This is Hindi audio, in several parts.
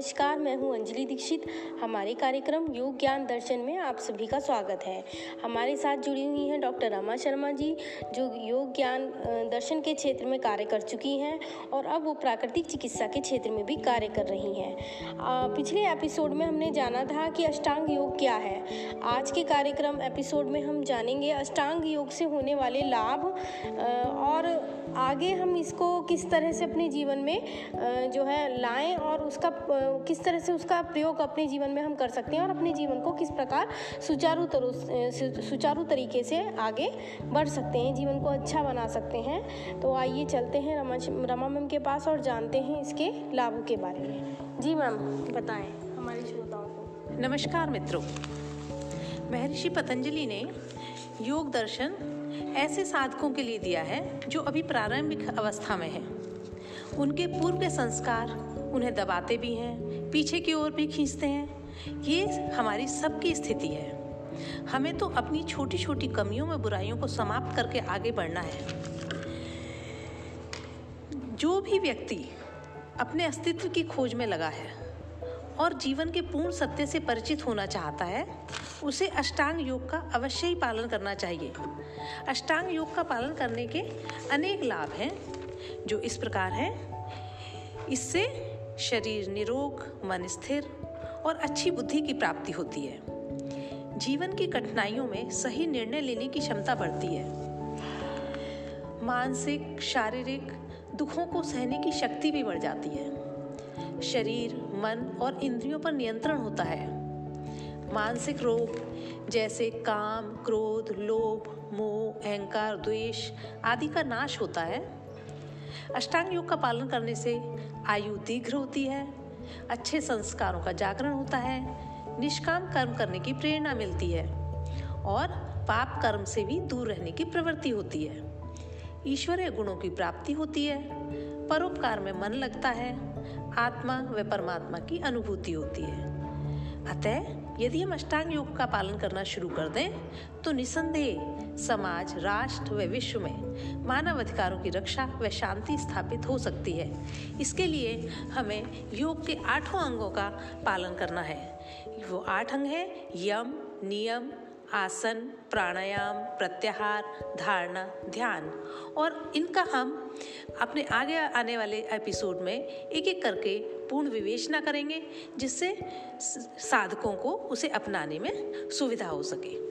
नमस्कार, मैं हूँ अंजलि दीक्षित। हमारे कार्यक्रम योग ज्ञान दर्शन में आप सभी का स्वागत है। हमारे साथ जुड़ी हुई हैं डॉक्टर रमा शर्मा जी, जो योग ज्ञान दर्शन के क्षेत्र में कार्य कर चुकी हैं और अब वो प्राकृतिक चिकित्सा के क्षेत्र में भी कार्य कर रही हैं। पिछले एपिसोड में हमने जाना था कि अष्टांग योग क्या है। आज के कार्यक्रम एपिसोड में हम जानेंगे अष्टांग योग से होने वाले लाभ और आगे हम इसको किस तरह से अपने जीवन में जो है लाएँ और उसका किस तरह से उसका प्रयोग अपने जीवन में हम कर सकते हैं और अपने जीवन को किस प्रकार सुचारू सुचारू तरीके से आगे बढ़ सकते हैं, जीवन को अच्छा बना सकते हैं। तो आइए चलते हैं रमा रमा मैम के पास और जानते हैं इसके लाभों के बारे में। जी मैम, बताएँ हमारे श्रोताओं को। नमस्कार मित्रों। महर्षि पतंजलि ने योग दर्शन ऐसे साधकों के लिए दिया है जो अभी प्रारंभिक अवस्था में हैं। उनके पूर्व के संस्कार उन्हें दबाते भी हैं, पीछे की ओर भी खींचते हैं। ये हमारी सबकी स्थिति है। हमें तो अपनी छोटी छोटी कमियों में बुराइयों को समाप्त करके आगे बढ़ना है। जो भी व्यक्ति अपने अस्तित्व की खोज में लगा है और जीवन के पूर्ण सत्य से परिचित होना चाहता है, उसे अष्टांग योग का अवश्य ही पालन करना चाहिए। अष्टांग योग का पालन करने के अनेक लाभ हैं, जो इस प्रकार हैं। इससे शरीर निरोग, मन स्थिर और अच्छी बुद्धि की प्राप्ति होती है। जीवन की कठिनाइयों में सही निर्णय लेने की क्षमता बढ़ती है। मानसिक, शारीरिक दुखों को सहने की शक्ति भी बढ़ जाती है। शरीर, मन और इंद्रियों पर नियंत्रण होता है। मानसिक रोग जैसे काम, क्रोध, लोभ, मोह, अहंकार, द्वेष आदि का नाश होता है। अष्टांग योग का पालन करने से आयु दीर्घ होती है, अच्छे संस्कारों का जागरण होता है, निष्काम कर्म करने की प्रेरणा मिलती है और पाप कर्म से भी दूर रहने की प्रवृत्ति होती है। ईश्वरीय गुणों की प्राप्ति होती है, परोपकार में मन लगता है, आत्मा व परमात्मा की अनुभूति होती है। अतः यदि हम अष्टांग योग का पालन करना शुरू कर दें तो निसंदेह समाज, राष्ट्र व विश्व में मानव अधिकारों की रक्षा व शांति स्थापित हो सकती है। इसके लिए हमें योग के आठों अंगों का पालन करना है। वो आठ अंग हैं, यम, नियम आसन, प्राणायाम, प्रत्याहार, धारणा, ध्यान और इनका हम अपने आगे आने वाले एपिसोड में एक एक करके पूर्ण विवेचना करेंगे, जिससे साधकों को उसे अपनाने में सुविधा हो सके।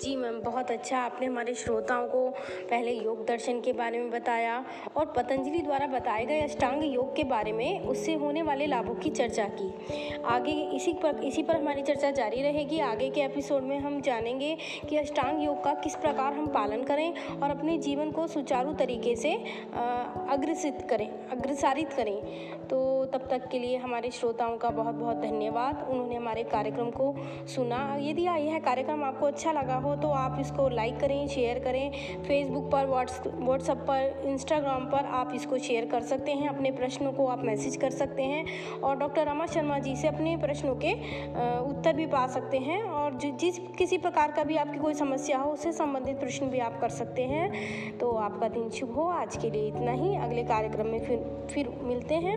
जी मैम, बहुत अच्छा आपने हमारे श्रोताओं को पहले योग दर्शन के बारे में बताया और पतंजलि द्वारा बताए गए अष्टांग योग के बारे में, उससे होने वाले लाभों की चर्चा की। आगे इसी पर इसी पर हमारी चर्चा जारी रहेगी। आगे के एपिसोड में हम जानेंगे कि अष्टांग योग का किस प्रकार हम पालन करें और अपने जीवन को सुचारू तरीके से अग्रसित करें, अग्रसारित करें। तो तब तक के लिए हमारे श्रोताओं का बहुत बहुत धन्यवाद। उन्होंने हमारे कार्यक्रम को सुना। यदि यह कार्यक्रम आपको अच्छा लगा हो तो आप इसको लाइक करें शेयर करें। फेसबुक पर व्हाट्सएप पर इंस्टाग्राम पर आप इसको शेयर कर सकते हैं। अपने प्रश्नों को आप मैसेज कर सकते हैं। और डॉक्टर रमा शर्मा जी से अपने प्रश्नों के उत्तर भी पा सकते हैं। और जिस किसी प्रकार का भी आपकी कोई समस्या हो, उससे संबंधित प्रश्न भी आप कर सकते हैं। तो आपका दिन शुभ हो। आज के लिए इतना ही। अगले कार्यक्रम में फिर फिर मिलते हैं।